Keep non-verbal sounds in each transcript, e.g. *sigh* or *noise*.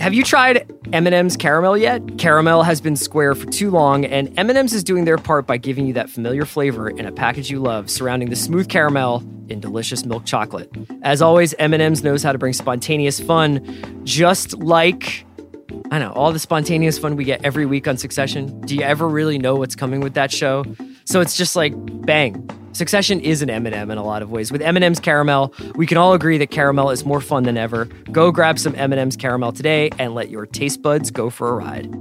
Have you tried M&M's caramel yet? Caramel has been square for too long, and M&M's is doing their part by giving you that familiar flavor in a package you love, surrounding the smooth caramel in delicious milk chocolate. As always, M&M's knows how to bring spontaneous fun, just like I don't know all the spontaneous fun we get every week on Succession. Do you ever really know what's coming with that show? So it's just like bang. Succession is an M&M in a lot of ways. With M&M's caramel, we can all agree that caramel is more fun than ever. Go grab some M&M's caramel today and let your taste buds go for a ride.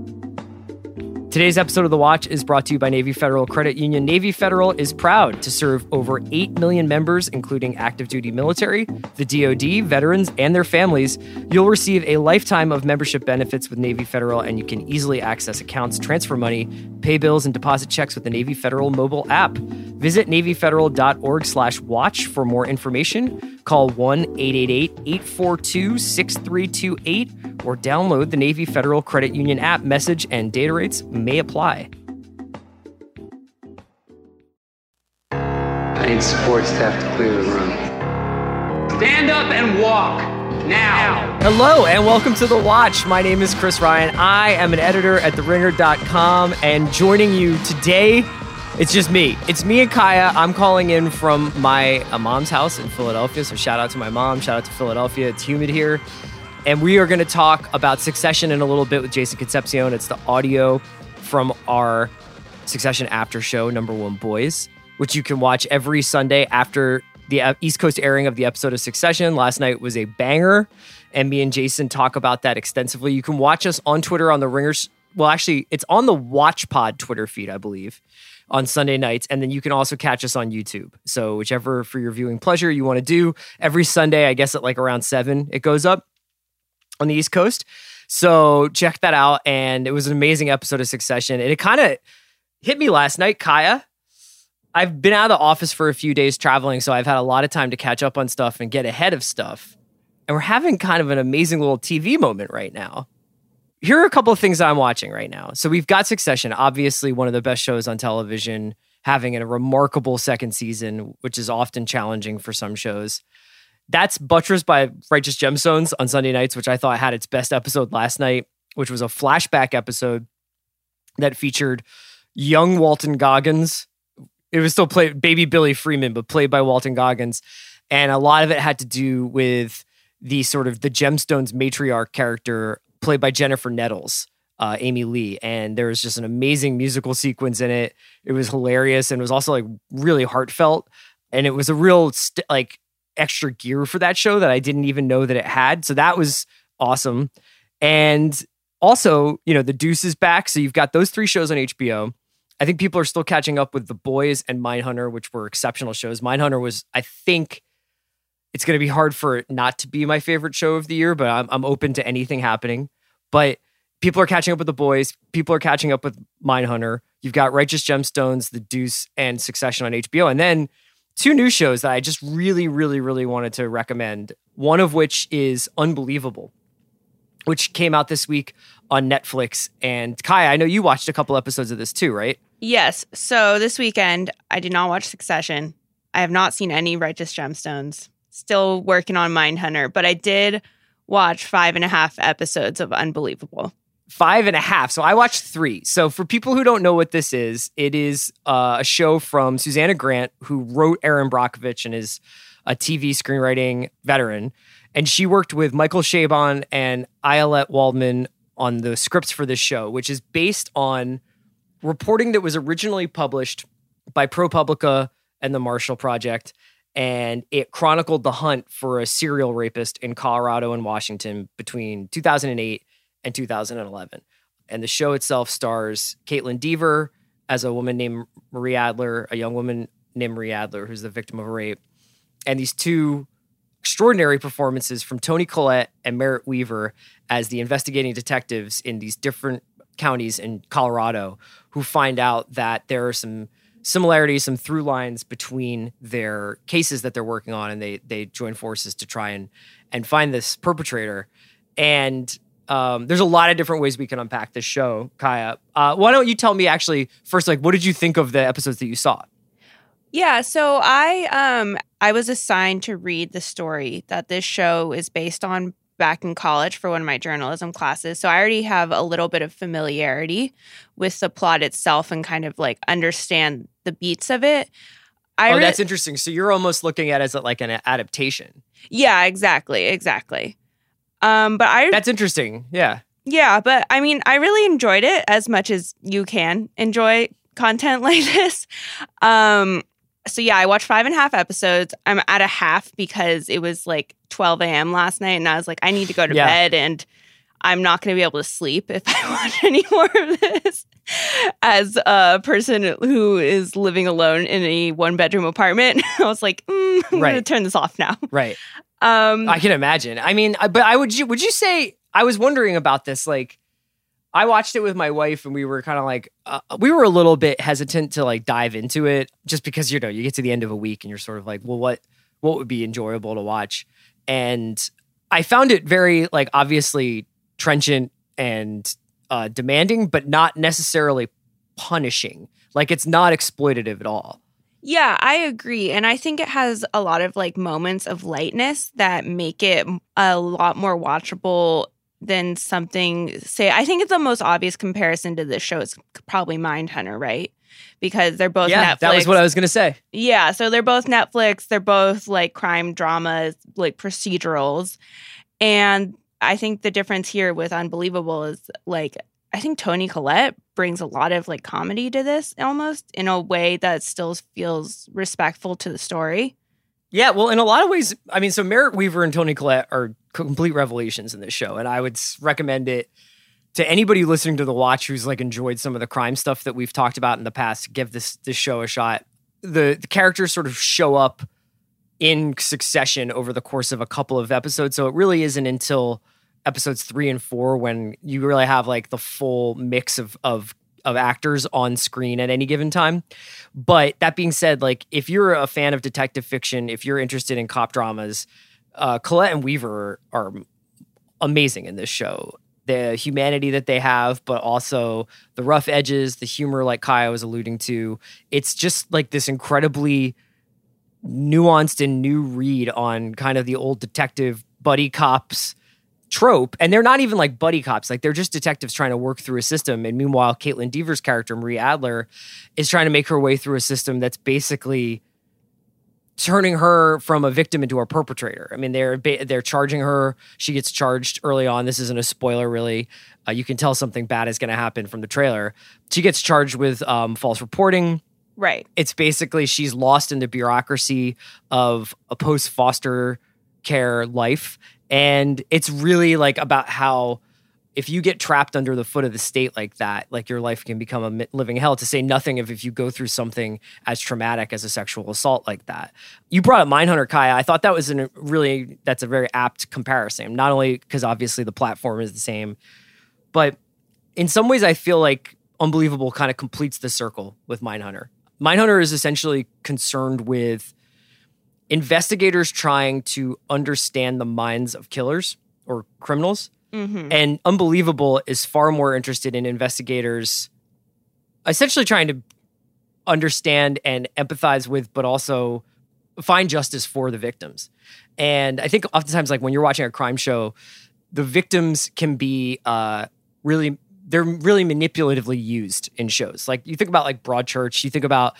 Today's episode of The Watch is brought to you by Navy Federal Credit Union. Navy Federal is proud to serve over 8 million members, including active duty military, the DoD, veterans, and their families. You'll receive a lifetime of membership benefits with Navy Federal, and you can easily access accounts, transfer money, pay bills, and deposit checks with the Navy Federal mobile app. Visit NavyFederal.org slash watch for more information. Call 1-888-842-6328 or download the Navy Federal Credit Union app. Message and data rates may apply. I need support staff to clear the room. Stand up and walk now. Hello and welcome to The Watch. My name is Chris Ryan. I am an editor at TheRinger.com and joining you today, it's just me. It's me and Kaya. I'm calling in from my uh, mom's house in Philadelphia. So shout out to my mom. Shout out to Philadelphia. It's humid here. And we are going to talk about Succession in a little bit with Jason Concepcion. It's the audio from our Succession after show, Number One Boys, which you can watch every Sunday after the uh, East Coast airing of the episode of Succession. Last night was a banger, and me and Jason talk about that extensively. You can watch us on Twitter on the Ringers. Well, actually, it's on the Watch Pod Twitter feed, I believe, on Sunday nights, and then you can also catch us on YouTube. So whichever for your viewing pleasure you want to do, every Sunday, I guess at like around seven, it goes up on the East Coast. So check that out. And it was an amazing episode of Succession. And it kind of hit me last night, Kaya. I've been out of the office for a few days traveling, so I've had a lot of time to catch up on stuff and get ahead of stuff. And we're having kind of an amazing little TV moment right now. Here are a couple of things I'm watching right now. So we've got Succession, obviously one of the best shows on television, having a remarkable second season, which is often challenging for some shows. That's buttressed by Righteous Gemstones on Sunday nights, which I thought had its best episode last night, which was a flashback episode that featured young Walton Goggins. It was still played baby Billy Freeman, but played by Walton Goggins. And a lot of it had to do with the sort of the Gemstones matriarch character played by Jennifer Nettles, uh, Aimee-Leigh. And there was just an amazing musical sequence in it. It was hilarious and it was also like really heartfelt. And it was a real st- like extra gear for that show that I didn't even know that it had. So that was awesome. And also, you know, The Deuce is back. So you've got those three shows on HBO. I think people are still catching up with The Boys and Mindhunter, which were exceptional shows. Mindhunter was, I think, it's going to be hard for it not to be my favorite show of the year, but I'm, I'm open to anything happening. But people are catching up with The Boys. People are catching up with Mindhunter. You've got Righteous Gemstones, The Deuce, and Succession on HBO. And then two new shows that I just really, really, really wanted to recommend. One of which is Unbelievable, which came out this week on Netflix. And Kaya, I know you watched a couple episodes of this too, right? Yes. So this weekend, I did not watch Succession. I have not seen any Righteous Gemstones. Still working on Mindhunter, but I did watch five and a half episodes of Unbelievable. Five and a half. So I watched three. So for people who don't know what this is, it is uh, a show from Susanna Grant, who wrote Erin Brockovich and is a TV screenwriting veteran. And she worked with Michael Chabon and Ayelet Waldman on the scripts for this show, which is based on reporting that was originally published by ProPublica and the Marshall Project. And it chronicled the hunt for a serial rapist in Colorado and Washington between 2008 and 2011. And the show itself stars Kaitlyn Dever as a woman named Marie Adler, a young woman named Marie Adler, who's the victim of a rape. And these two extraordinary performances from Toni Collette and Merritt Weaver as the investigating detectives in these different counties in Colorado who find out that there are some similarities, some through lines between their cases that they're working on, and they they join forces to try and and find this perpetrator. And um, there's a lot of different ways we can unpack this show, Kaya. Uh, why don't you tell me actually first, like, what did you think of the episodes that you saw? Yeah, so I um I was assigned to read the story that this show is based on back in college for one of my journalism classes. So I already have a little bit of familiarity with the plot itself and kind of like understand the beats of it. I oh, re- that's interesting. So you're almost looking at it as like an adaptation. yeah, exactly, exactly. Um, but I That's interesting. Yeah. Yeah, but I mean, I really enjoyed it as much as you can enjoy content *laughs* like this. Um, so yeah, I watched five and a half episodes. I'm at a half because it was like 12 a.m. last night, and I was like, I need to go to Yeah. bed, and I'm not going to be able to sleep if *laughs* I watch any more of this. As a person who is living alone in a one bedroom apartment, *laughs* I was like, mm, I'm going to turn this off now. Right. Um, I can imagine. I mean, but I would you would you say I was wondering about this like I watched it with my wife and we were kind of like uh, we were a little bit hesitant to like dive into it just because you know you get to the end of a week and you're sort of like well what what would be enjoyable to watch? And I found it very like obviously trenchant and uh, demanding but not necessarily punishing. Like it's not exploitative at all Yeah, I agree. And I think it has a lot of like moments of lightness that make it a lot more watchable than something say I think it's the most obvious comparison to this show is probably Mindhunter, right? Because they're both yeah Netflix. that was what I was gonna say Yeah, so they're both Netflix. They're both like crime dramas, like procedurals. And I think the difference here with Unbelievable is like I think Toni Collette brings a lot of like comedy to this almost in a way that still feels respectful to the story. Yeah, well, in a lot of ways, I mean, so Merritt Weaver and Toni Collette are complete revelations in this show, and I would recommend it to anybody listening to the watch who's like enjoyed some of the crime stuff that we've talked about in the past. Give this this show a shot. The, the characters sort of show up in succession over the course of a couple of episodes, so it really isn't until episodes three and four when you really have like the full mix of of of actors on screen at any given time. But that being said, like if you're a fan of detective fiction, if you're interested in cop dramas, uh, Collette and Weaver are, amazing in this show. The humanity that they have, but also the rough edges, the humor, like Kaya was alluding to. It's just like this incredibly nuanced and new read on kind of the old detective buddy cops trope. And they're not even like buddy cops, like they're just detectives trying to work through a system. And meanwhile, Kaitlyn Dever's character, Marie Adler, is trying to make her way through a system that's basically turning her from a victim into a perpetrator. I mean, they're they're charging her. She gets charged early on. This isn't a spoiler, really. Uh, you can tell something bad is going to happen from the trailer. She gets charged with um, false reporting. Right. It's basically she's lost in the bureaucracy of a post foster care life, and it's really like about how if you get trapped under the foot of the state like that, like your life can become a living hell. To say nothing of if you go through something as traumatic as a sexual assault like that. You brought up Mindhunter, Kaya. I thought that was a really that's a very apt comparison. Not only because obviously the platform is the same, but in some ways I feel like Unbelievable kind of completes the circle with Mindhunter. Mindhunter is essentially concerned with investigators trying to understand the minds of killers or criminals. Mm-hmm. And Unbelievable is far more interested in investigators essentially trying to understand and empathize with, but also find justice for the victims. And I think oftentimes, like when you're watching a crime show, the victims can be uh, really they're really manipulatively used in shows. Like you think about like Broadchurch, you think about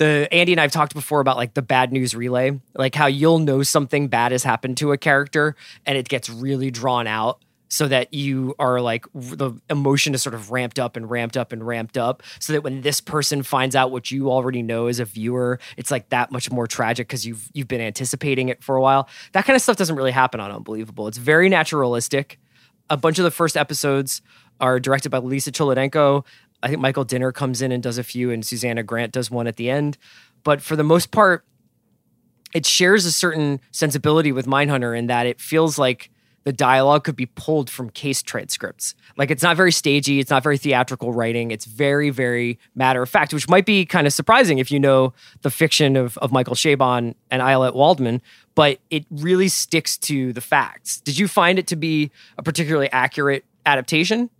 the Andy and I've talked before about like the bad news relay, like how you'll know something bad has happened to a character and it gets really drawn out so that you are like the emotion is sort of ramped up and ramped up and ramped up so that when this person finds out what you already know as a viewer it's like that much more tragic because you've you've been anticipating it for a while. That kind of stuff doesn't really happen on unbelievable. It's very naturalistic. A bunch of the first episodes are directed by lisa cholodenko i think michael dinner comes in and does a few and susanna grant does one at the end but for the most part it shares a certain sensibility with mindhunter in that it feels like the dialogue could be pulled from case transcripts. Like it's not very stagey, it's not very theatrical writing. It's very, very matter of fact, which might be kind of surprising if you know the fiction of, of Michael Chabon and Ayelet Waldman, but it really sticks to the facts. Did you find it to be a particularly accurate adaptation?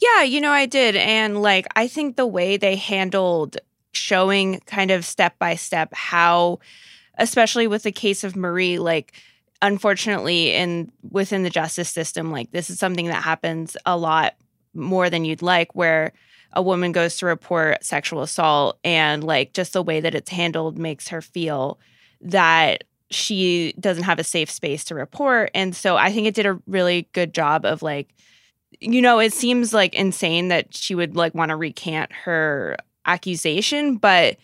Yeah, you know, I did. And like, I think the way they handled showing kind of step by step how, especially with the case of Marie, like, unfortunately in within the justice system like this is something that happens a lot more than you'd like where a woman goes to report sexual assault and like just the way that it's handled makes her feel that she doesn't have a safe space to report and so i think it did a really good job of like you know it seems like insane that she would like want to recant her accusation but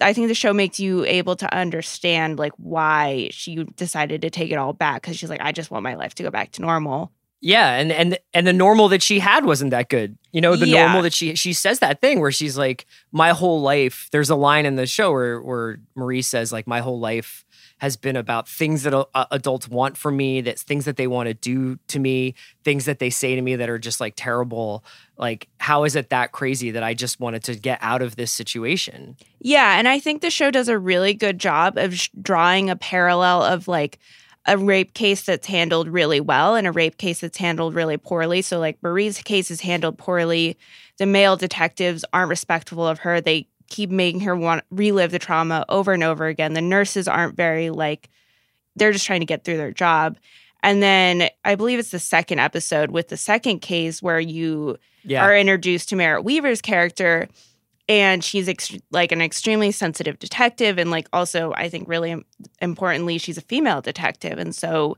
I think the show makes you able to understand like why she decided to take it all back because she's like, I just want my life to go back to normal. Yeah, and and and the normal that she had wasn't that good. You know, the Yeah. normal that she she says that thing where she's like, my whole life. There's a line in the show where where Marie says like, my whole life has been about things that uh, adults want from me, that's things that they want to do to me, things that they say to me that are just like terrible. Like, how is it that crazy that I just wanted to get out of this situation? Yeah, and I think the show does a really good job of sh- drawing a parallel of like a rape case that's handled really well and a rape case that's handled really poorly. So like Marie's case is handled poorly. The male detectives aren't respectful of her. They keep making her want relive the trauma over and over again. The nurses aren't very like they're just trying to get through their job. And then I believe it's the second episode with the second case where you Yeah, are introduced to Merritt Weaver's character, and she's ex- like an extremely sensitive detective, and like also I think really im- importantly, she's a female detective, and so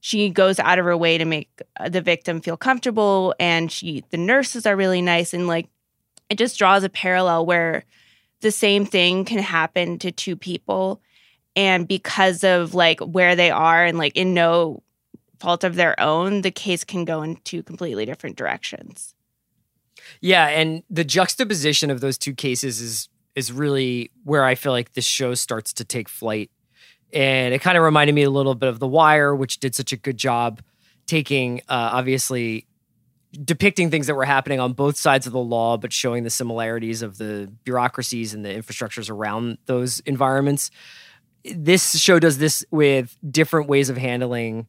she goes out of her way to make uh, the victim feel comfortable, and she the nurses are really nice, and like it just draws a parallel where the same thing can happen to two people, and because of like where they are, and like in no fault of their own, the case can go in two completely different directions. Yeah, and the juxtaposition of those two cases is is really where I feel like this show starts to take flight. And it kind of reminded me a little bit of The Wire, which did such a good job taking uh, obviously depicting things that were happening on both sides of the law, but showing the similarities of the bureaucracies and the infrastructures around those environments. This show does this with different ways of handling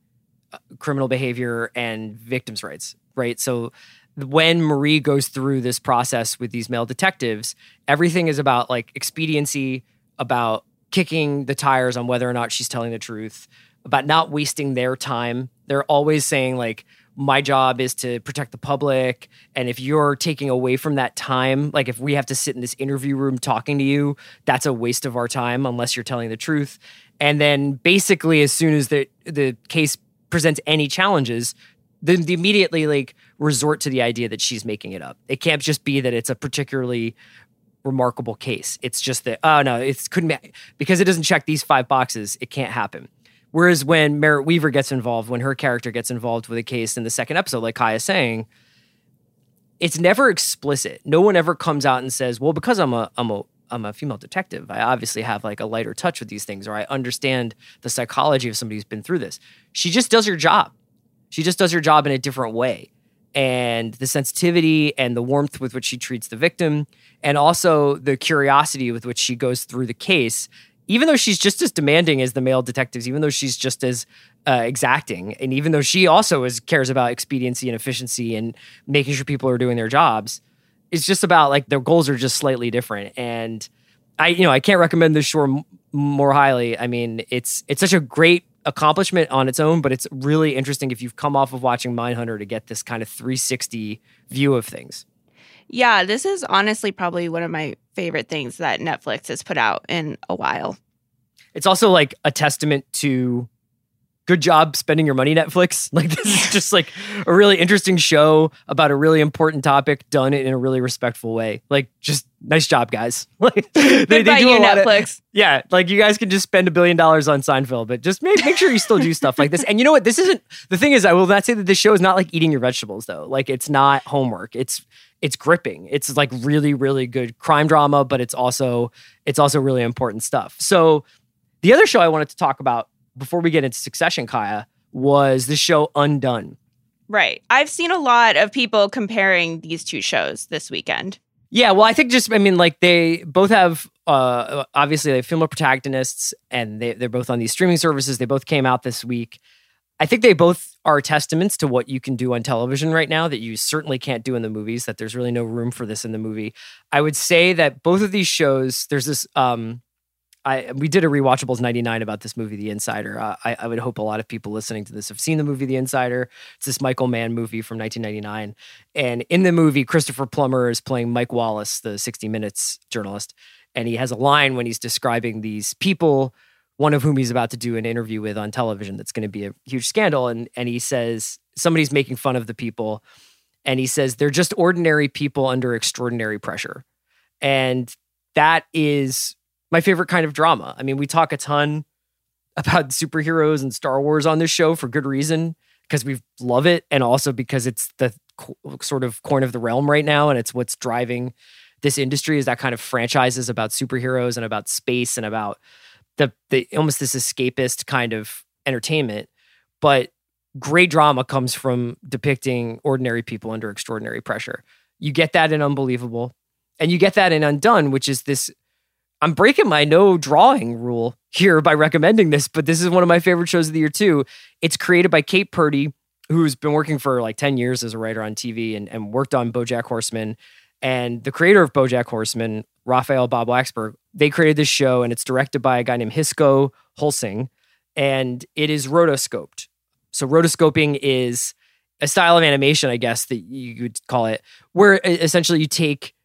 uh, criminal behavior and victims' rights, right? So when Marie goes through this process with these male detectives, everything is about like expediency, about kicking the tires on whether or not she's telling the truth, about not wasting their time. They're always saying like my job is to protect the public and if you're taking away from that time like if we have to sit in this interview room talking to you that's a waste of our time unless you're telling the truth and then basically as soon as the the case presents any challenges then they immediately like resort to the idea that she's making it up. It can't just be that it's a particularly remarkable case. It's just that oh no, it couldn't be because it doesn't check these five boxes. It can't happen. Whereas when Merritt Weaver gets involved, when her character gets involved with a case in the second episode, like Kaya's saying, it's never explicit. No one ever comes out and says, "Well, because I'm a I'm a I'm a female detective. I obviously have like a lighter touch with these things, or I understand the psychology of somebody who's been through this." She just does her job. She just does her job in a different way. And the sensitivity and the warmth with which she treats the victim, and also the curiosity with which she goes through the case, even though she's just as demanding as the male detectives, even though she's just as uh, exacting, and even though she also is cares about expediency and efficiency and making sure people are doing their jobs, it's just about like their goals are just slightly different. And I, you know, I can't recommend this show m- more highly. I mean, it's it's such a great accomplishment on its own, but it's really interesting if you've come off of watching Mindhunter to get this kind of 360 view of things. Yeah, this is honestly probably one of my favorite things that Netflix has put out in a while. It's also like a testament to good job spending your money, Netflix. *laughs* Like this is just like a really interesting show about a really important topic done in a really respectful way. Like just nice job, guys. *laughs* Like they, by do you, a lot of- Netflix. yeah, like you guys can just spend a billion dollars on Seinfeld, but just make, make sure you still do *laughs* stuff like this. And you know what? This isn't the thing is I will not say that this show is not like eating your vegetables though. Like it's not homework. It's it's gripping. It's like really really good crime drama, but it's also it's also really important stuff. So the other show I wanted to talk about before we get into Succession, Kaya, was the show Undone. Right. I've seen a lot of people comparing these two shows this weekend. Yeah, well, I think just I mean, like they both have uh obviously they have female protagonists, and they they're both on these streaming services. They both came out this week. I think they both are testaments to what you can do on television right now that you certainly can't do in the movies. That there's really no room for this in the movie. I would say that both of these shows, there's this um I we did a rewatchables 99 about this movie, The Insider. Uh, I, I would hope a lot of people listening to this have seen the movie The Insider. It's this Michael Mann movie from 1999, and in the movie, Christopher Plummer is playing Mike Wallace, the 60 Minutes journalist, and he has a line when he's describing these people one of whom he's about to do an interview with on television that's going to be a huge scandal and and he says somebody's making fun of the people and he says they're just ordinary people under extraordinary pressure and that is my favorite kind of drama i mean we talk a ton about superheroes and star wars on this show for good reason because we love it and also because it's the co- sort of corn of the realm right now and it's what's driving this industry is that kind of franchises about superheroes and about space and about the the almost this escapist kind of entertainment, but great drama comes from depicting ordinary people under extraordinary pressure. You get that in Unbelievable, and you get that in Undone, which is this. I'm breaking my no drawing rule here by recommending this, but this is one of my favorite shows of the year too. It's created by Kate Purdy, who's been working for like 10 years as a writer on TV and, and worked on Bojack Horseman. And the creator of Bojack Horseman, Raphael Bob Waksberg, they created this show and it's directed by a guy named Hisko Hulsing and it is rotoscoped. So rotoscoping is a style of animation, I guess that you could call it, where essentially you take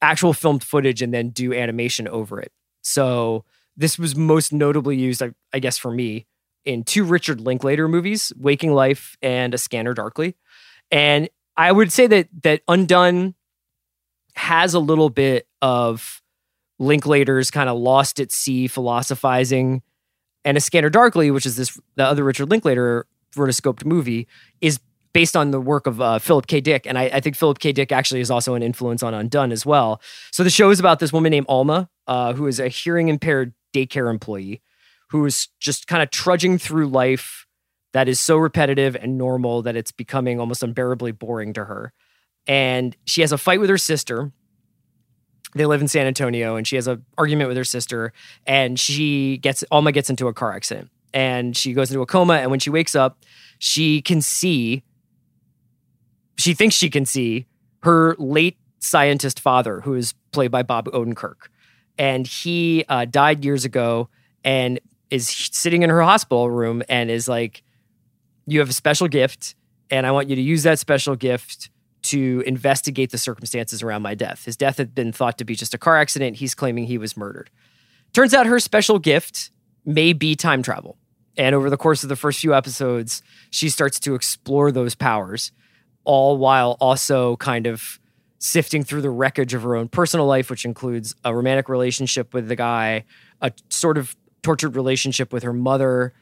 actual filmed footage and then do animation over it. So this was most notably used, I, I guess, for me in two Richard Linklater movies, Waking Life and A Scanner Darkly. And I would say that that Undone has a little bit of Linklater's kind of lost at sea philosophizing, and A Scanner Darkly, which is this the other Richard Linklater rotoscoped movie, is based on the work of uh, Philip K. Dick, and I, I, think Philip K. Dick actually is also an influence on Undone as well. So the show is about this woman named Alma, uh, who is a hearing impaired daycare employee, who is just kind of trudging through life that is so repetitive and normal that it's becoming almost unbearably boring to her. And she has a fight with her sister they live in San Antonio and she has an argument with her sister and she gets Alma gets into a car accident and she goes into a coma and when she wakes up she can see she thinks she can see her late scientist father who is played by Bob Odenkirk and he uh, died years ago and is sitting in her hospital room and is like you have a special gift and I want you to use that special gift to investigate the circumstances around my death. His death had been thought to be just a car accident. He's claiming he was murdered. Turns out her special gift may be time travel. And over the course of the first few episodes, she starts to explore those powers, all while also kind of sifting through the wreckage of her own personal life, which includes a romantic relationship with the guy, a sort of tortured relationship with her mother,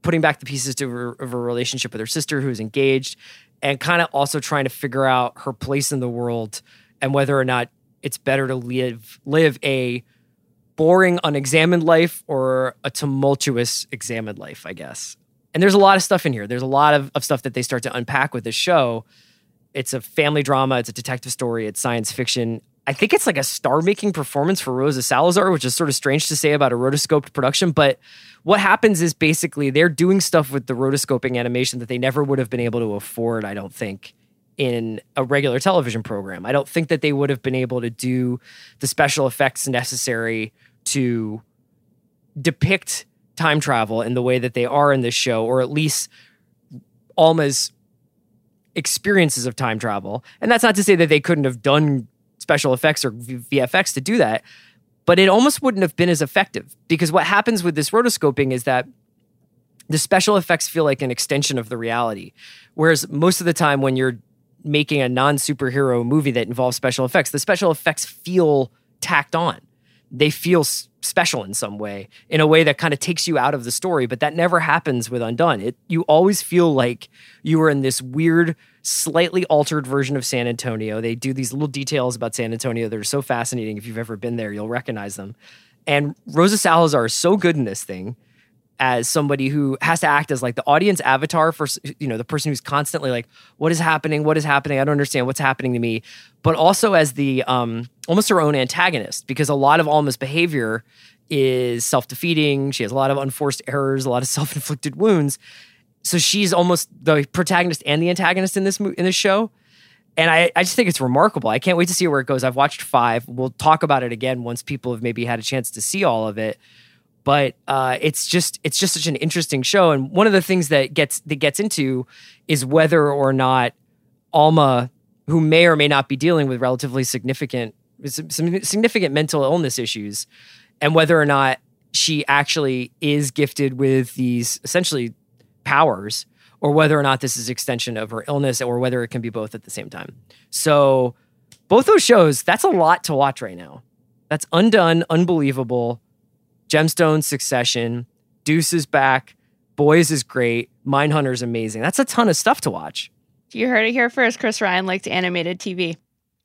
putting back the pieces to her, of her relationship with her sister, who is engaged, and kind of also trying to figure out her place in the world and whether or not it's better to live live a boring unexamined life or a tumultuous examined life, I guess. And there's a lot of stuff in here. There's a lot of, of stuff that they start to unpack with this show. It's a family drama, it's a detective story, it's science fiction. I think it's like a star making performance for Rosa Salazar, which is sort of strange to say about a rotoscoped production. But what happens is basically they're doing stuff with the rotoscoping animation that they never would have been able to afford, I don't think, in a regular television program. I don't think that they would have been able to do the special effects necessary to depict time travel in the way that they are in this show, or at least Alma's experiences of time travel. And that's not to say that they couldn't have done special effects or VFX to do that, but it almost wouldn't have been as effective because what happens with this rotoscoping is that the special effects feel like an extension of the reality. Whereas most of the time when you're making a non superhero movie that involves special effects, the special effects feel tacked on. They feel special in some way, in a way that kind of takes you out of the story. But that never happens with Undone. It you always feel like you are in this weird slightly altered version of San Antonio. They do these little details about San Antonio that are so fascinating. If you've ever been there, you'll recognize them. And Rosa Salazar is so good in this thing as somebody who has to act as like the audience avatar for you know the person who's constantly like what is happening what is happening i don't understand what's happening to me but also as the um almost her own antagonist because a lot of alma's behavior is self-defeating she has a lot of unforced errors a lot of *laughs* self-inflicted wounds so she's almost the protagonist and the antagonist in this in this show. And I, I just think it's remarkable. I can't wait to see where it goes. I've watched five. We'll talk about it again once people have maybe had a chance to see all of it. But uh, it's just it's just such an interesting show. And one of the things that gets that gets into is whether or not Alma, who may or may not be dealing with relatively significant significant mental illness issues, and whether or not she actually is gifted with these essentially powers, or whether or not this is extension of her illness, or whether it can be both at the same time. So both those shows, that's a lot to watch right now. That's Undone, Unbelievable, Gemstone, Succession, Deuce is back, Boys is great, Mindhunter's amazing. That's a ton of stuff to watch. You heard it here first. Chris Ryan liked animated TV.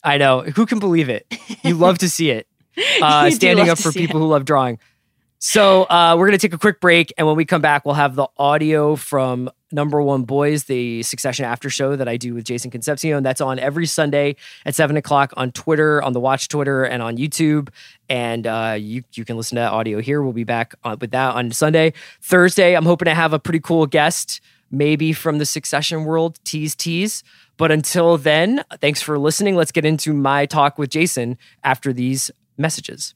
I know. Who can believe it? You love to see it. *laughs* Uh, standing up for people it. who love drawing. So uh, we're going to take a quick break, and when we come back, we'll have the audio from Number One Boys, the Succession after show that I do with Jason Concepcion. That's on every Sunday at seven o'clock on Twitter, on the Watch Twitter, and on YouTube. And uh, you you can listen to that audio here. We'll be back on, with that on Sunday. Thursday, I'm hoping to have a pretty cool guest, maybe from the Succession world. Tease tease. But until then, thanks for listening. Let's get into my talk with Jason after these messages.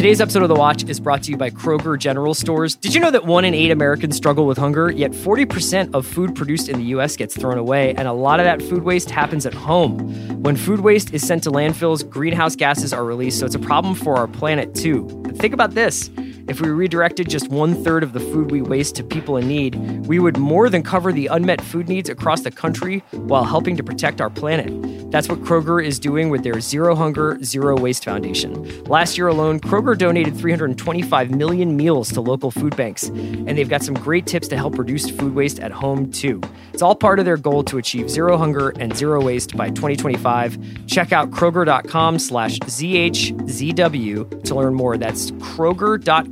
Today's episode of The Watch is brought to you by Kroger General Stores. Did you know that one in eight Americans struggle with hunger? Yet 40% of food produced in the US gets thrown away, and a lot of that food waste happens at home. When food waste is sent to landfills, greenhouse gases are released, so it's a problem for our planet too. But think about this. If we redirected just one third of the food we waste to people in need, we would more than cover the unmet food needs across the country while helping to protect our planet. That's what Kroger is doing with their Zero Hunger, Zero Waste Foundation. Last year alone, Kroger donated 325 million meals to local food banks, and they've got some great tips to help reduce food waste at home too. It's all part of their goal to achieve zero hunger and zero waste by 2025. Check out Kroger.com slash ZHZW to learn more. That's Kroger.com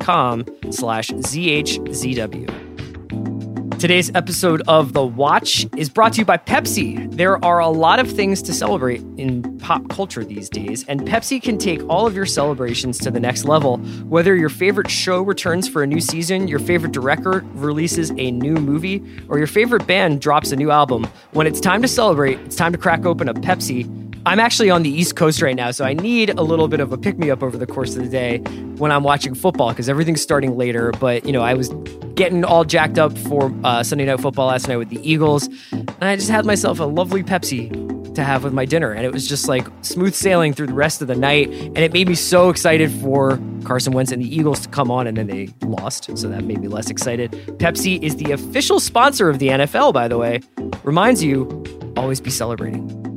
slash ZHZW. Today's episode of The Watch is brought to you by Pepsi. There are a lot of things to celebrate in pop culture these days, and Pepsi can take all of your celebrations to the next level. Whether your favorite show returns for a new season, your favorite director releases a new movie, or your favorite band drops a new album, when it's time to celebrate, it's time to crack open a Pepsi. I'm actually on the East Coast right now, so I need a little bit of a pick me up over the course of the day when I'm watching football because everything's starting later. But, you know, I was getting all jacked up for uh, Sunday Night Football last night with the Eagles, and I just had myself a lovely Pepsi to have with my dinner. And it was just like smooth sailing through the rest of the night. And it made me so excited for Carson Wentz and the Eagles to come on, and then they lost. So that made me less excited. Pepsi is the official sponsor of the NFL, by the way. Reminds you, always be celebrating.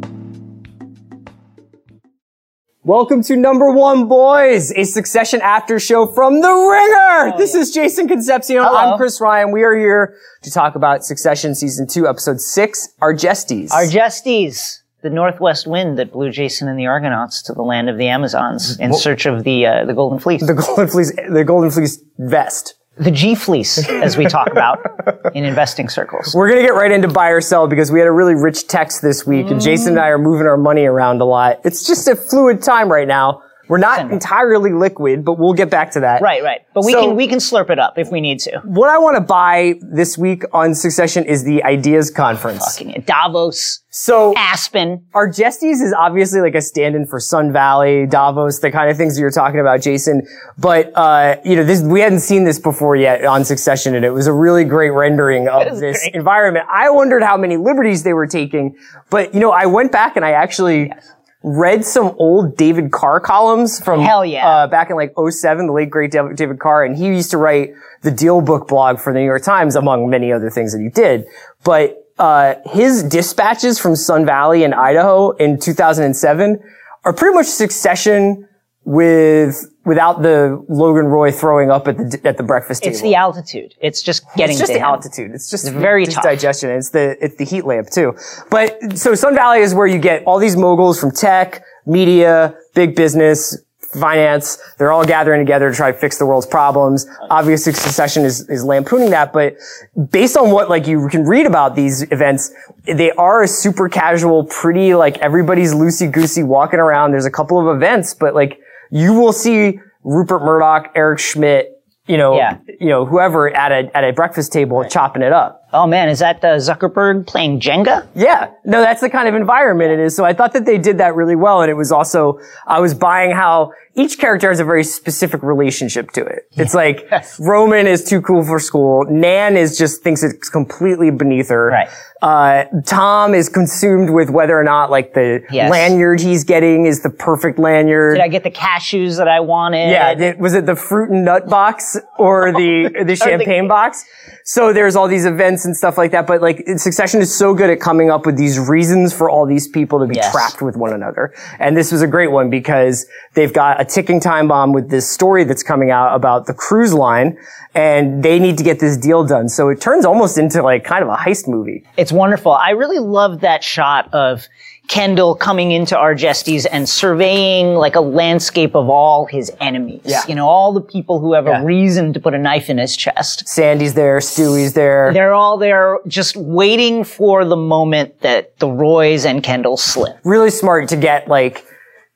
Welcome to Number One Boys, a Succession after show from The Ringer. this is Jason Concepcion. I'm Chris Ryan. We are here to talk about Succession Season 2, Episode 6, Argestes. Argestes, the northwest wind that blew Jason and the Argonauts to the land of the Amazons in search of the uh, the Golden Fleece. the Golden Fleece, the Golden Fleece vest. The G Fleece, as we talk about *laughs* in investing circles. We're gonna get right into buy or sell because we had a really rich text this week, and Jason and I are moving our money around a lot. It's just a fluid time right now. We're not entirely liquid, but we'll get back to that. Right, right. But we So- can we can slurp it up if we need to. What I want to buy this week on Succession is the Ideas Conference. Fucking Davos, So Aspen. Argestes is obviously like a stand-in for Sun Valley, Davos, the kind of things you're talking about, Jason. But uh, you know, this we hadn't seen this before yet on Succession, and it was a really great rendering of this great. environment. I wondered how many liberties they were taking, but you know, I went back and I actually. Read some old David Carr columns from Hell yeah. uh, back in like 07, the late great David Carr, and he used to write the Deal Book blog for the New York Times, among many other things that he did. But uh, his dispatches from Sun Valley in Idaho in 2007 are pretty much succession with without the Logan Roy throwing up at the at the breakfast table. It's the altitude. It's just getting It's just the him. altitude. It's just very just tough. digestion. It's the it's the heat lamp too. But so Sun Valley is where you get all these moguls from tech, media, big business, finance. They're all gathering together to try to fix the world's problems. Obviously, Succession is is lampooning that, but based on what like you can read about these events, they are a super casual, pretty like everybody's loosey goosey walking around. There's a couple of events, but like you will see Rupert Murdoch, Eric Schmidt, you know, Yeah. you know, whoever at a at a breakfast table chopping it up. Oh man, is that uh, Zuckerberg playing Jenga? Yeah, no, that's the kind of environment it is. So I thought that they did that really well. And it was also, I was buying how each character has a very specific relationship to it. *laughs* It's like Roman is too cool for school. Nan is just thinks it's completely beneath her. Right. Uh, Tom is consumed with whether or not like the Yes. lanyard he's getting is the perfect lanyard. Did I get the cashews that I wanted? Yeah, was it the fruit and nut box or the *laughs* the champagne box? So there's all these events and stuff like that, but like Succession is so good at coming up with these reasons for all these people to be Yes. trapped with one another. And this was a great one because they've got a ticking time bomb with this story that's coming out about the cruise line and they need to get this deal done. So it turns almost into like kind of a heist movie. It's wonderful. I really love that shot of Kendall coming into Argestes and surveying like a landscape of all his enemies. Yeah. You know, all the people who have Yeah. a reason to put a knife in his chest. Sandy's there, Stewie's there. They're all there just waiting for the moment that the Roys and Kendall slip. really smart to get like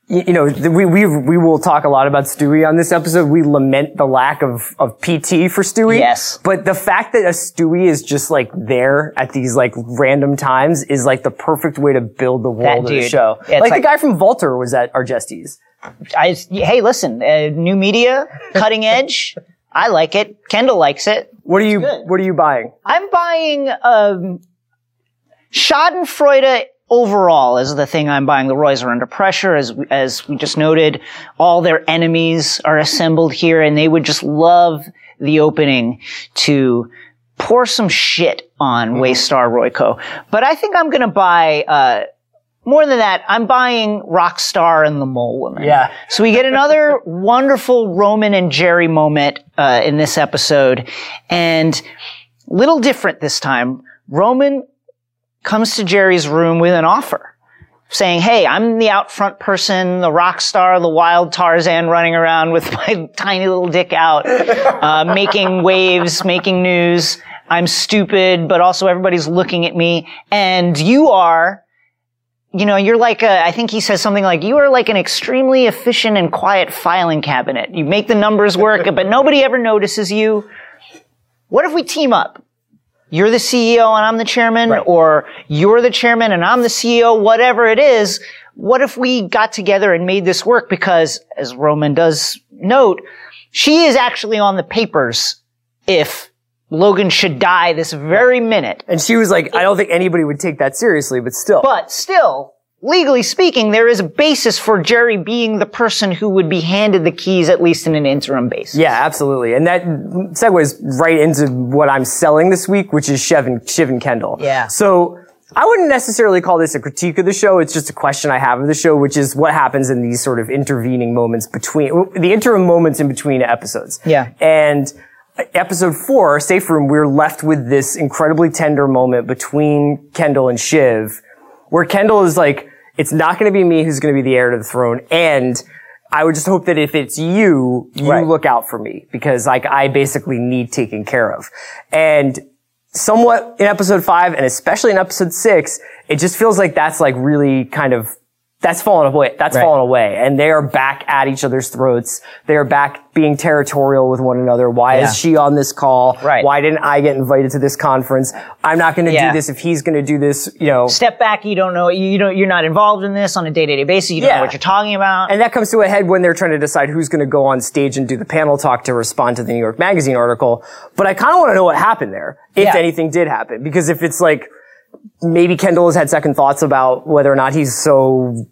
you know we we we will talk a lot about Stewie on this episode. We lament the lack of of PT for Stewie. Yes. but the fact that a Stewie is just like there at these like random times is like the perfect way to build the world of the show. Like, like- the guy from Vaulter was at Argestes. I, hey, listen, uh, new media, cutting *laughs* edge. I like it. Kendall likes it. What are you good. What are you buying? I'm buying um, Schadenfreude overall is the thing I'm buying. The Roys are under pressure, as as we just noted. All their enemies are assembled here, and they would just love the opening to pour some shit on Waystar Royco. But I think I'm going to buy. Uh, more than that, I'm buying Rockstar and the Mole Woman. Yeah. So we get another *laughs* wonderful Roman and Jerry moment uh, in this episode, and little different this time. Roman comes to Jerry's room with an offer, saying, "Hey, I'm the out front person, the rock star, the wild Tarzan, running around with *laughs* my tiny little dick out, uh, making waves, making news. I'm stupid, but also everybody's looking at me, and you are." you know, you're like a, I think he says something like, you are like an extremely efficient and quiet filing cabinet. You make the numbers work, *laughs* but nobody ever notices you. What if we team up? You're the CEO and I'm the chairman, or you're the chairman and I'm the CEO, whatever it is. What if we got together and made this work? Because, as Roman does note, she is actually on the papers if Logan should die this very minute. And she was like, I don't think anybody would take that seriously, but still. But still, legally speaking, there is a basis for Jerry being the person who would be handed the keys, at least in an interim basis. Yeah, absolutely. And that segues right into what I'm selling this week, which is Shiv and, Shiv and Kendall. Yeah. So I wouldn't necessarily call this a critique of the show. It's just a question I have of the show, which is what happens in these sort of intervening moments between, the interim moments in between episodes. Yeah. And episode four, Safe Room, we're left with this incredibly tender moment between Kendall and Shiv, where Kendall is like, it's not going to be me who's going to be the heir to the throne. And I would just hope that if it's you, you Right. look out for me because like I basically need taken care of. And somewhat in episode five and especially in episode six, it just feels like that's like really kind of that's fallen away. That's Right. fallen away. And they are back at each other's throats. They are back being territorial with one another. Why Yeah. is she on this call? Right. Why didn't I get invited to this conference? I'm not going to Yeah. do this if he's going to do this, you know. Step back, you don't know, you don't, you're not involved in this on a day-to-day basis, you don't Yeah. know what you're talking about. And that comes to a head when they're trying to decide who's going to go on stage and do the panel talk to respond to the New York Magazine article. But I kind of want to know what happened there, if anything did happen. Because if it's like, maybe Kendall has had second thoughts about whether or not he's so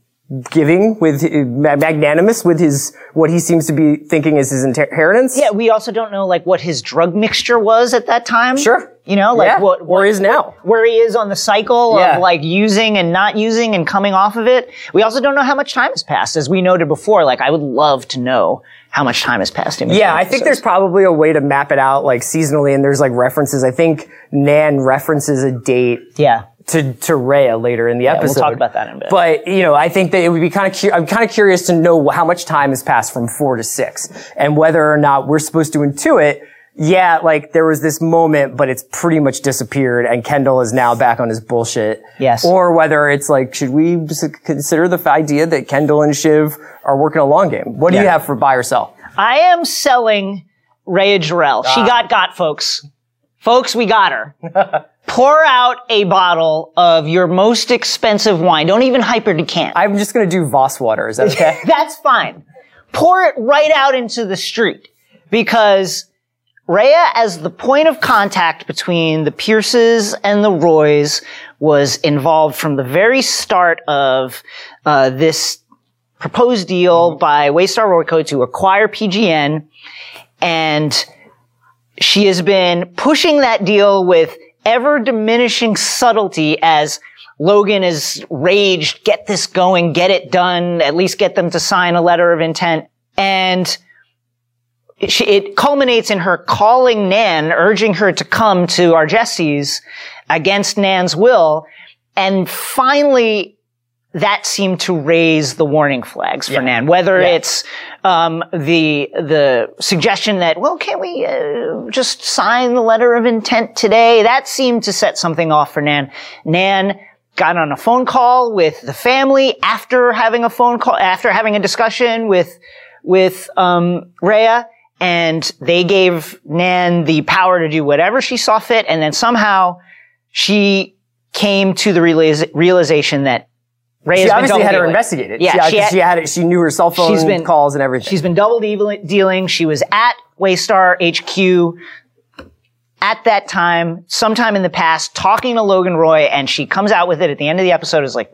giving with magnanimous with his what he seems to be thinking is his inheritance. yeah, we also don't know like what his drug mixture was at that time. Sure. You know, like Yeah. what, or what is now. where he is on the cycle Yeah. of like using and not using and coming off of it. We also don't know how much time has passed. As we noted before, like I would love to know how much time has passed in Yeah, I think there's probably a way to map it out like seasonally, and there's like references. I think Nan references a date Yeah. To to Rhea later in the episode. we'll talk about that in a bit. But you know, I think that it would be kind of. Cu- I'm kind of curious to know how much time has passed from four to six, and whether or not we're supposed to intuit. Yeah, like there was this moment, but it's pretty much disappeared, and Kendall is now back on his bullshit. Yes. Or whether it's like, should we consider the idea that Kendall and Shiv are working a long game? What do you have for buy or sell? I am selling Rhea Jarrell. Ah. She got got, folks. Folks, we got her. *laughs* pour out a bottle of your most expensive wine. Don't even hyper decant. I'm just gonna do Voss water. Is that okay? *laughs* That's fine. Pour it right out into the street because Rhea, as the point of contact between the Pierces and the Roys, was involved from the very start of uh, this proposed deal by Waystar Royco to acquire PGM, and she has been pushing that deal with ever diminishing subtlety as Logan is raged, get this going, get it done, at least get them to sign a letter of intent. And it culminates in her calling Nan, urging her to come to our Argestes against Nan's will. And finally, that seemed to raise the warning flags for Nan. Whether it's um, the the suggestion that well, can't we uh, just sign the letter of intent today? That seemed to set something off for Nan. Nan got on a phone call with the family after having a phone call after having a discussion with with um, Rhea, and they gave Nan the power to do whatever she saw fit, and then somehow she came to the realiza- realization that Rhea She has obviously had her investigated. Yeah, she, she had, she had it. She knew her cell phone She's been- calls and everything. She's been double dealing. She was at Waystar HQ at that time, sometime in the past, talking to Logan Roy, and she comes out with it at the end of the episode. Is like,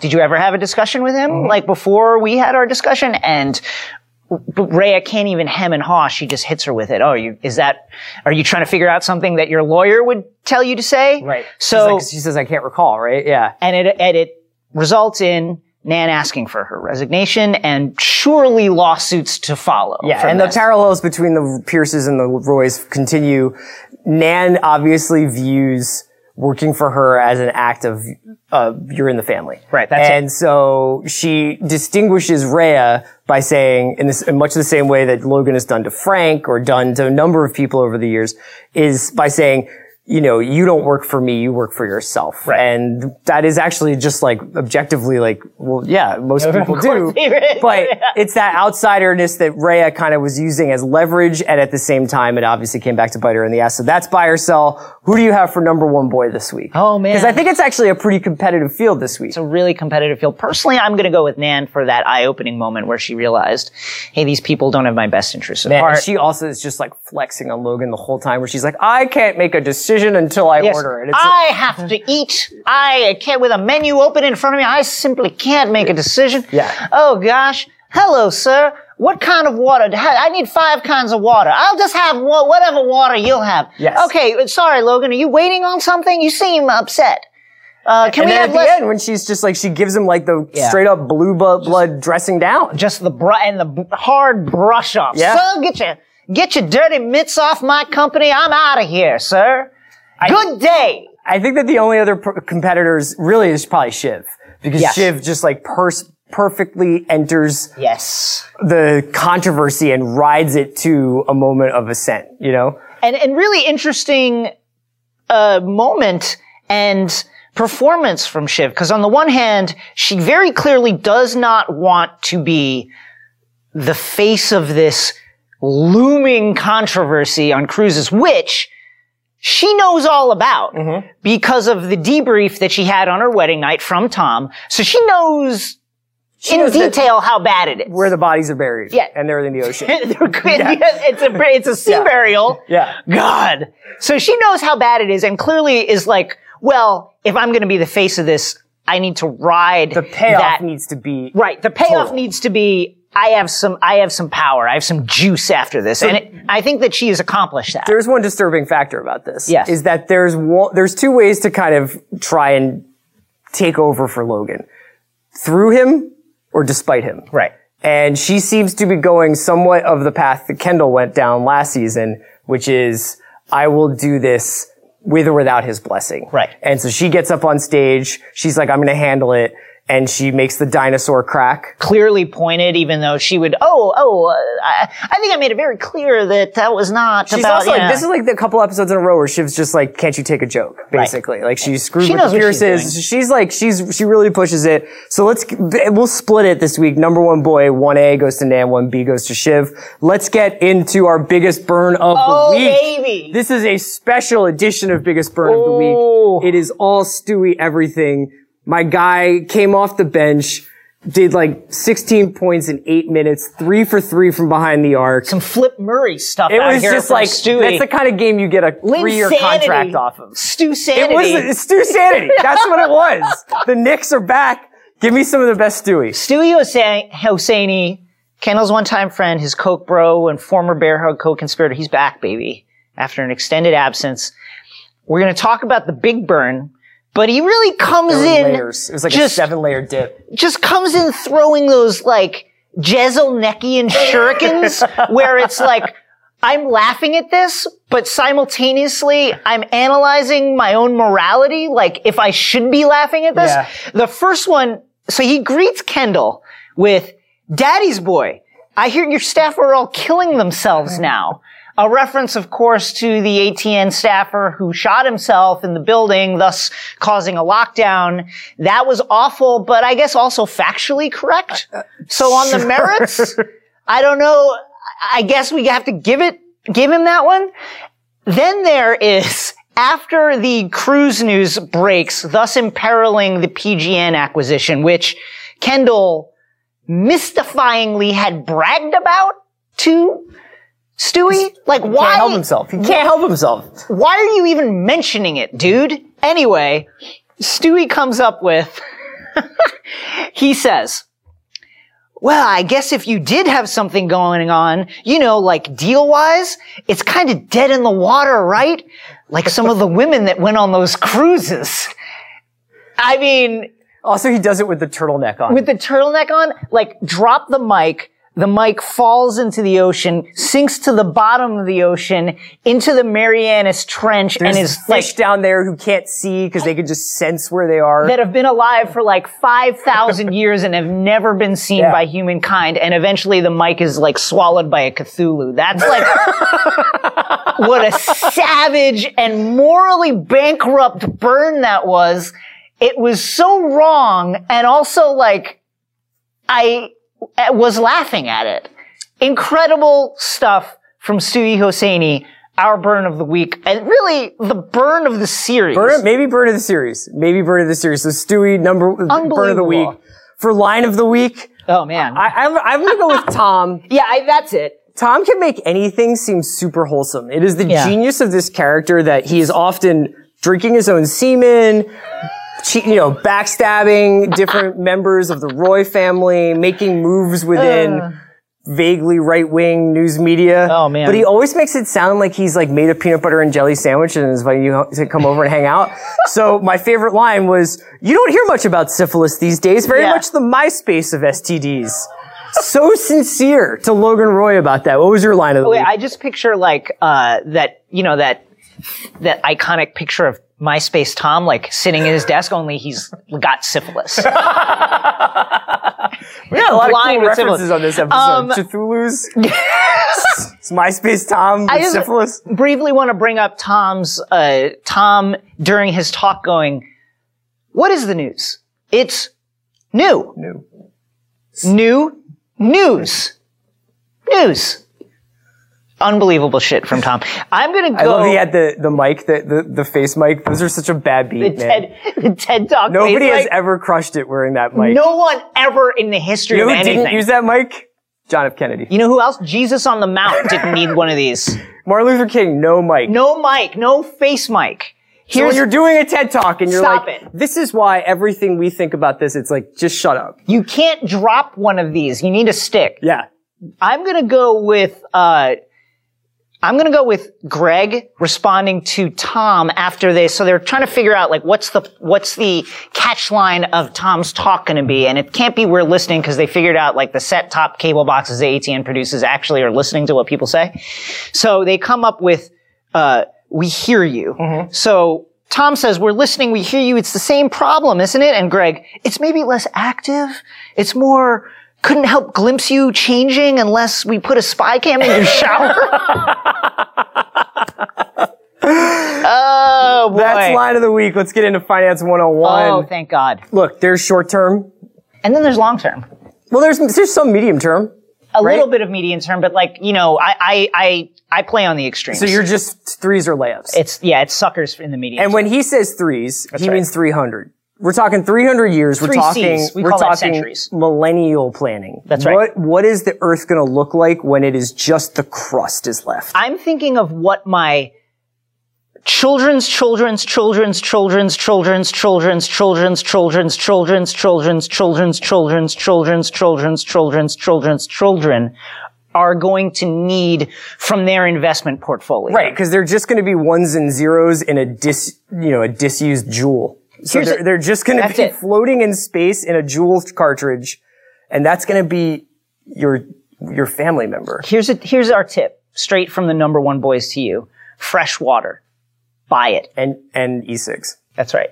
did you ever have a discussion with him? Mm. Like before we had our discussion, and but Rhea can't even hem and haw. She just hits her with it. Oh, you is that? Are you trying to figure out something that your lawyer would tell you to say? right. So like- she says, "I can't recall." Right? Yeah. and it and it results in Nan asking for her resignation and surely lawsuits to follow. Yeah, and this. the parallels between the Pierces and the Roys continue. Nan obviously views working for her as an act of uh, you're in the family, Right, that's it. and so she distinguishes Rhea by saying, in this in much the same way that Logan has done to Frank or done to a number of people over the years, is by saying. You know, you don't work for me, you work for yourself. Right. And that is actually just like objectively like, well, yeah, most people do. But *laughs* it's that outsiderness that Rhea kind of was using as leverage, and at the same time, it obviously came back to bite her in the ass. So that's buy or sell. Who do you have for number one boy this week? Oh, man. because I think it's actually a pretty competitive field this week. it's a really competitive field. Personally, I'm going to go with Nan for that eye-opening moment where she realized, hey, these people don't have my best interests at Man, heart. and she also is just like flexing on Logan the whole time, where she's like, "I can't make a decision until I Yes. order it." It's I have to eat. I can't, with a menu open in front of me, I simply can't make a decision. Yeah. Oh gosh. Hello, sir. What kind of water? I need five kinds of water. I'll just have whatever water you'll have. Yes. Okay. Sorry, Logan. Are you waiting on something? You seem upset. Uh, can and we then have at the end, when she's just like, she gives him like the Yeah. straight up blue blood dressing down. just the br- and the b- hard brush off. Yeah. Sir, get your get your dirty mitts off my company. I'm out of here, sir. Good day. I think that the only other per- competitors really is probably Shiv because Yes. Shiv just like pers- perfectly enters Yes. the controversy and rides it to a moment of ascent, you know? and and really interesting uh, moment and performance from Shiv because on the one hand she very clearly does not want to be the face of this looming controversy on cruises, which she knows all about mm-hmm. because of the debrief that she had on her wedding night from Tom. So she knows in knows detail how bad it is. Where the bodies are buried. Yeah. And they're in the ocean. *laughs* *laughs* it's a it's a sea Yeah. burial. Yeah. God. So she knows how bad it is and clearly is like, well, if I'm going to be the face of this, I need to ride the payoff that. needs to be right. The payoff total. needs to be, I have some, I have some power. I have some juice after this. and it, I think that she has accomplished that. There's one disturbing factor about this. Yes. Is that there's one, there's two ways to kind of try and take over for Logan. Through him or despite him. Right. And she seems to be going somewhat of the path that Kendall went down last season, which is, I will do this with or without his blessing. Right. And so she gets up on stage. She's like, I'm going to handle it. And she makes the dinosaur crack. Clearly pointed, even though she would, oh, oh, uh, I, I think I made it very clear that that was not She's about, also like, this is like the couple episodes in a row where Shiv's just like, can't you take a joke? Basically. Like she's screwed She with knows the what she's Pierces. She's, like, she's, she really pushes it. So let's, we'll split it this week. Number one boy, 1A goes to Nan, 1B goes to Shiv. Let's get into our biggest burn of Oh, the week. baby. This is a special edition of biggest burn of the Oh. week. It is all Stewie everything. My guy came off the bench. Did like 16 points in eight minutes, three for three from behind the arc. Some Flip Murray stuff It out was here just from like Stewie. that's the kind of game you get a three-year contract off of. Stu It was *laughs* Stu Sanity. That's what it was. The Knicks are back. Give me some of the best Stewie. Stewie Hossein- Hosseini, Kendall's one-time friend, his coke bro, and former Bear Hug co-conspirator. He's back, baby, after an extended absence. We're going to talk about the big burn, but he really comes in layers. It was like just- a seven-layer dip. just comes in throwing those like Jezelneckian shurikens *laughs* where it's like, I'm laughing at this, but simultaneously I'm analyzing my own morality, like if I should be laughing at this. Yeah. The first one, so he greets Kendall with, Daddy's boy, I hear your staff are all killing themselves now. A reference, of course, to the ATN staffer who shot himself in the building, thus causing a lockdown. That was awful, but I guess also factually correct. Uh, uh, so on the merits, *laughs* I don't know. I guess we have to give it, give him that one. Then there is, after the cruise news breaks, thus imperiling the PGM acquisition, which Kendall mystifyingly had bragged about to Stewie? Like, why? Can't help himself. He can't help himself. Why are you even mentioning it, dude? Anyway, Stewie comes up with, *laughs* he says, well, I guess if you did have something going on, you know, like deal wise, it's kind of dead in the water, right? Like some of the women that went on those cruises. I mean, Also, he does it with the turtleneck on. with the turtleneck on, like drop the mic. The mic falls into the ocean, sinks to the bottom of the ocean, into the Marianas Trench, There's and is fish like down there who can't see because they can just sense where they are. that have been alive for like 5,000 *laughs* years and have never been seen Yeah. by humankind. And eventually the mic is like swallowed by a Cthulhu. That's like *laughs* what a savage and morally bankrupt burn that was. It was so wrong. And also like, I was laughing at it. Incredible stuff from Stewie Hosseini, our burn of the week, and really the burn of the series. Burn, maybe burn of the series. Maybe burn of the series. So Stewie, number burn of the week. For line of the week, Oh man. I, I'm, I'm gonna go with *laughs* Tom. yeah, I, that's it. Tom can make anything seem super wholesome. It is the Yeah. genius of this character that he is often drinking his own semen, you know, backstabbing different *laughs* members of the Roy family, making moves within vaguely right-wing news media. Oh, man. But he always makes it sound like he's like made a peanut butter and jelly sandwich and is inviting you to come over and hang out. *laughs* so my favorite line was, "You don't hear much about syphilis these days. Very Yeah. much the MySpace of STDs." so sincere to Logan Roy about that. What was your line of the Wait, week? I just picture like uh, that, you know, that that iconic picture of MySpace Tom, like sitting at his desk, only he's got syphilis. *laughs* we got a lot of cool references syphilis. on this episode. Um, Cthulhu's, *laughs* it's MySpace Tom with I syphilis. briefly want to bring up Tom's uh, Tom during his talk, going, "What is the news? It's new, new, new news, news." Unbelievable shit from Tom. I'm gonna go. I love he had the, the mic, the, the, the face mic. Those are such a bad beat, the man. TED, the TED Talk. Nobody has mic. ever crushed it wearing that mic. No one ever in the history you know of who anything. didn't use that mic? John F. Kennedy. You know who else? Jesus on the Mount didn't *laughs* need one of these. Martin Luther King, no mic. No mic, no face mic. So when you're doing a TED Talk and you're Stop like, it. this is why everything we think about this, it's like, just shut up. you can't drop one of these. You need a stick. Yeah. I'm gonna go with uh I'm gonna go with Greg responding to Tom after this. So they're trying to figure out like what's the what's the catch line of Tom's talk gonna be, and it can't be we're listening because they figured out like the set top cable boxes that ATN produces actually are listening to what people say. So they come up with uh we hear you. So Tom says, we're listening, we hear you, it's the same problem, isn't it? And Greg, it's maybe less active. It's more, couldn't help glimpse you changing unless we put a spy cam in your *laughs* shower. *laughs* oh boy. That's line of the week. Let's get into finance 101. oh, thank God. Look, there's short term. And then there's long term. Well, there's there's some medium term. A Right. little bit of medium term, but like, you know, I, I, I, I play on the extremes. So you're just threes or layups. it's, yeah, it's suckers in the medium. and when he says threes, he right. means 300. We're talking 300 years. We're Three talking. Cs. We are talking centuries. millennial planning. That's right. What What is the Earth going to look like when it is just the crust is left? I'm thinking of what my children's children's children's children's children's children's children's children's children's children's children's children's children's children's children's children's children are going to need from their investment portfolio. Right, because they're just going to be ones and zeros in a dis, you know, a disused jewel. So they're, they're just going to be it. floating in space in a jewel cartridge, and that's going to be your your family member. Here's a, here's our tip, straight from the number one boys to you. Fresh water. Buy it. And and e6. That's right.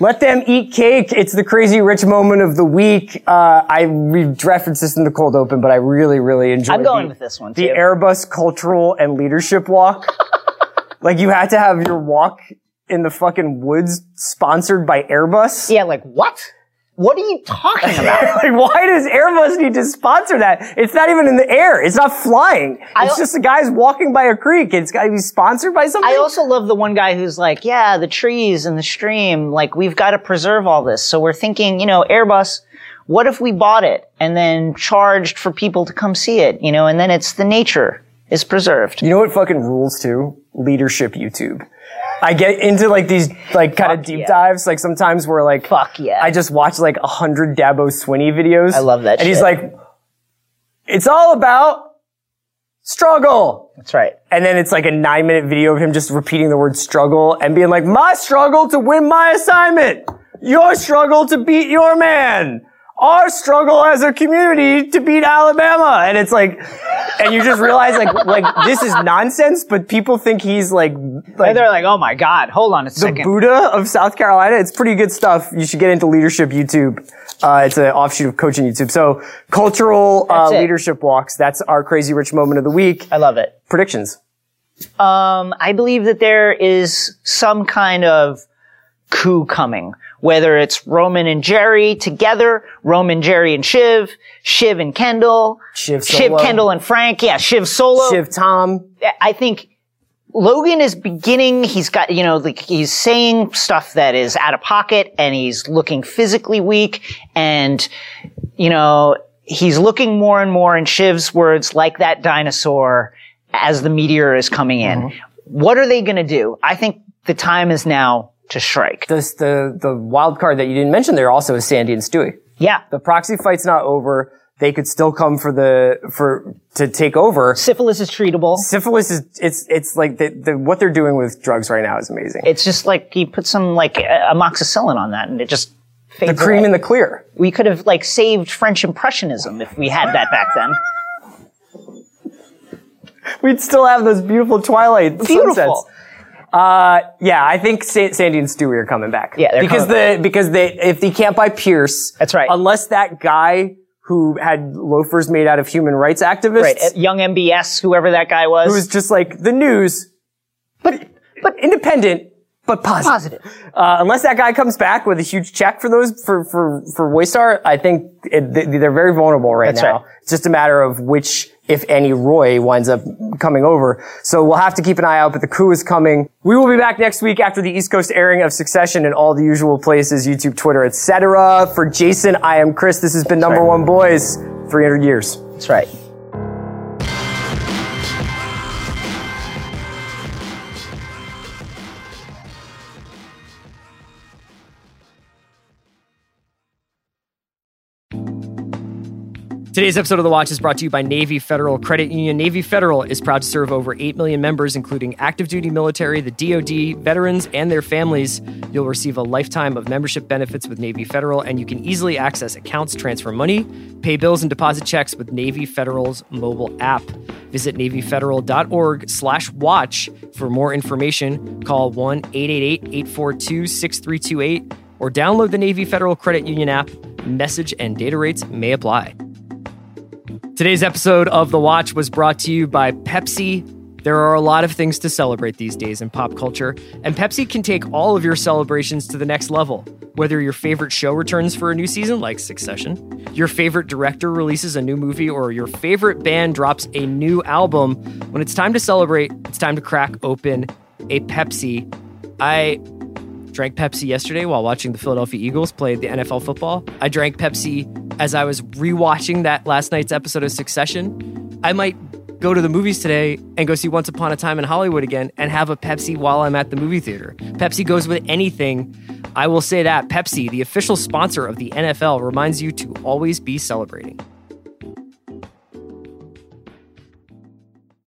Let them eat cake. It's the crazy rich moment of the week. Uh, I we referenced this in the cold open, but I really, really enjoyed. It. I'm going the, with this one The. Airbus cultural and leadership walk. *laughs* like you had to have your walk in the fucking woods sponsored by Airbus. yeah, like what? What are you talking about? *laughs* like, why does Airbus need to sponsor that? It's not even in the air. It's not flying. It's just the guys walking by a creek. It's got to be sponsored by something. I also love the one guy who's like, yeah, the trees and the stream, like we've got to preserve all this. So we're thinking, you know, Airbus, what if we bought it and then charged for people to come see it, you know, and then it's the nature is preserved. You know what fucking rules too? Leadership YouTube. I get into like these like kind of deep yeah. dives, like sometimes where like Fuck yeah. I just watch like a hundred Dabo Swinney videos. I love that And he's like, it's all about struggle. That's right. And then it's like a nine minute video of him just repeating the word struggle and being like, my struggle to win my assignment. Your struggle to beat your man. Our struggle as a community to beat Alabama. And it's like, and you just realize like, like this is nonsense, but people think he's like, like And they're like, oh my God, hold on a second. the. Buddha of South Carolina. It's pretty good stuff. You should get into leadership YouTube. Uh, it's an offshoot of coaching YouTube. So cultural uh, leadership walks. That's our crazy rich moment of the week. I love it. Predictions. Um, I believe that there is some kind of coup coming, whether it's Roman and Jerry together, Roman, Jerry and Shiv, Shiv and Kendall, Shiv Shiv. Kendall and Frank, yeah, Shiv solo. Shiv Tom. I think Logan is beginning, he's got, you know, like he's saying stuff that is out of pocket and he's looking physically weak and, you know, he's looking more and more in Shiv's words like that dinosaur as the meteor is coming in. Mm-hmm. What are they going to do? I think the time is now to strike. The, the, the wild card that you didn't mention there also is Sandy and Stewie. Yeah. The proxy fight's not over. They could still come for the, for, to take over. Syphilis is treatable. Syphilis is, it's, it's like the, the, what they're doing with drugs right now is amazing. It's just like you put some like uh, amoxicillin on that and it just fades the cream away. in the clear. we could have like saved French Impressionism if we had that back then. We'd still have those beautiful twilight Beautiful. sunsets. Uh, yeah, I think Sa- Sandy and Stewie are coming back. Yeah, they're because coming the because they if they can't buy Pierce, That's right. Unless that guy who had loafers made out of human rights activists, Right, uh, young MBS, whoever that guy was. who was just like the news, but but independent, but positive. positive. Uh, unless that guy comes back with a huge check for those for for for Waystar, I think it, they- they're very vulnerable right That's now. right. It's just a matter of which, if any, Roy winds up coming over. So we'll have to keep an eye out. But the coup is coming. We will be back next week after the East Coast airing of Succession in all the usual places: YouTube, Twitter, etc. For Jason, I am Chris. This has been Number right. One Boys. 300 years. That's right. Today's episode of The Watch is brought to you by Navy Federal Credit Union. Navy Federal is proud to serve over 8 million members, including active duty military, the DoD, veterans, and their families. You'll receive a lifetime of membership benefits with Navy Federal, and you can easily access accounts, transfer money, pay bills, and deposit checks with Navy Federal's mobile app. Visit NavyFederal.org slash watch for more information. Call 1-888-842-6328 or download the Navy Federal Credit Union app. Message and data rates may apply. Today's episode of The Watch was brought to you by Pepsi. There are a lot of things to celebrate these days in pop culture, and Pepsi can take all of your celebrations to the next level. Whether your favorite show returns for a new season, like Succession, your favorite director releases a new movie, or your favorite band drops a new album, when it's time to celebrate, it's time to crack open a Pepsi. I drank Pepsi yesterday while watching the Philadelphia Eagles play the NFL football. I drank Pepsi as I was rewatching that last night's episode of Succession. I might go to the movies today and go see Once Upon a Time in Hollywood again and have a Pepsi while I'm at the movie theater. Pepsi goes with anything. I will say that Pepsi, the official sponsor of the NFL, reminds you to always be celebrating.